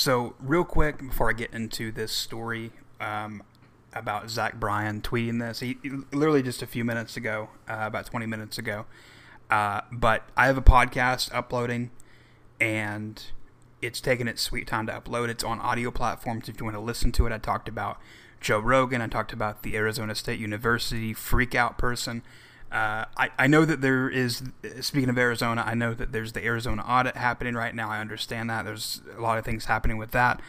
so real quick before I get into this story um, about Zach Bryan tweeting this, he literally just a few minutes ago, uh, about 20 minutes ago. Uh, but I have a podcast uploading, and it's taken its sweet time to upload. It's on audio platforms if you want to listen to it. I talked about Joe Rogan. I talked about the Arizona State University freak out person. Uh, I, I know that there is, speaking of Arizona, I know that there's the Arizona audit happening right now. I understand that. There's a lot of things happening with that.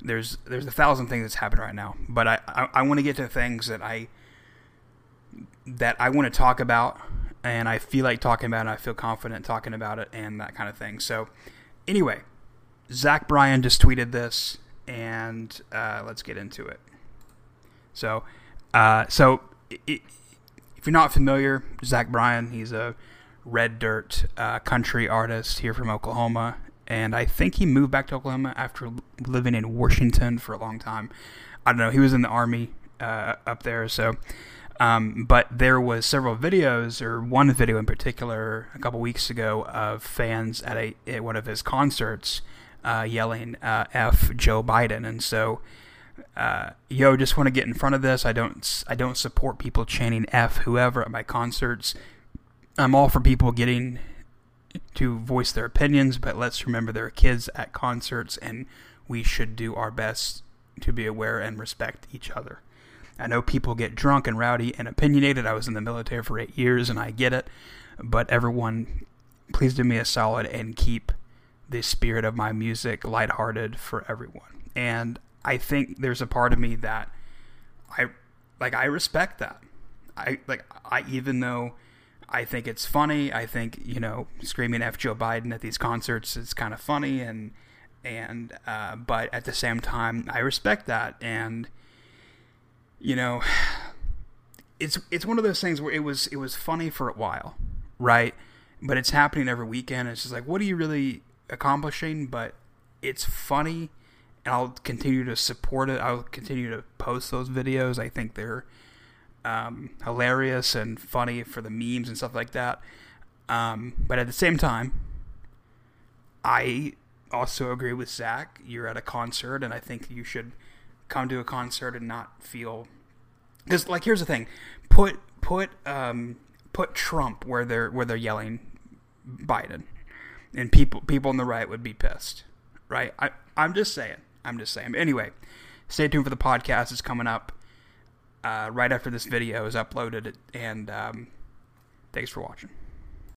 There's there's a thousand things that's happening right now. But I, I, I want to get to things that I that I want to talk about and I feel like talking about it. I feel confident talking about it and that kind of thing. So anyway, Zach Bryan just tweeted this, and uh, let's get into it. So, uh, so it, if you're not familiar, Zach Bryan, he's a red dirt uh, country artist here from Oklahoma, and I think he moved back to Oklahoma after living in Washington for a long time. I don't know. He was in the army uh, up there, so. Um, but there was several videos, or one video in particular, a couple weeks ago, of fans at a at one of his concerts uh, yelling uh, "F Joe Biden," and so uh, yo, just want to get in front of this. I don't I don't support people chanting F whoever at my concerts. I'm all for people getting to voice their opinions, but let's remember there are kids at concerts and we should do our best to be aware and respect each other. I know people get drunk and rowdy and opinionated. I was in the military for eight years and I get it, but everyone, please do me a solid and keep the spirit of my music lighthearted for everyone. And I think there's a part of me that I like I respect that. I like I even though I think it's funny, I think, you know, screaming F Joe Biden at these concerts is kind of funny and and uh, but at the same time I respect that and you know it's it's one of those things where it was it was funny for a while, right? But it's happening every weekend. It's just like what are you really accomplishing? But it's funny I'll continue to support it. I'll continue to post those videos. I think they're um, hilarious and funny for the memes and stuff like that. Um, but at the same time, I also agree with Zach. You're at a concert, and I think you should come to a concert and not feel because, like, here's the thing: put put um, put Trump where they're where they're yelling Biden, and people people on the right would be pissed, right? I I'm just saying. I'm just saying. Anyway, stay tuned for the podcast. It's coming up uh, right after this video is uploaded. And um, thanks for watching.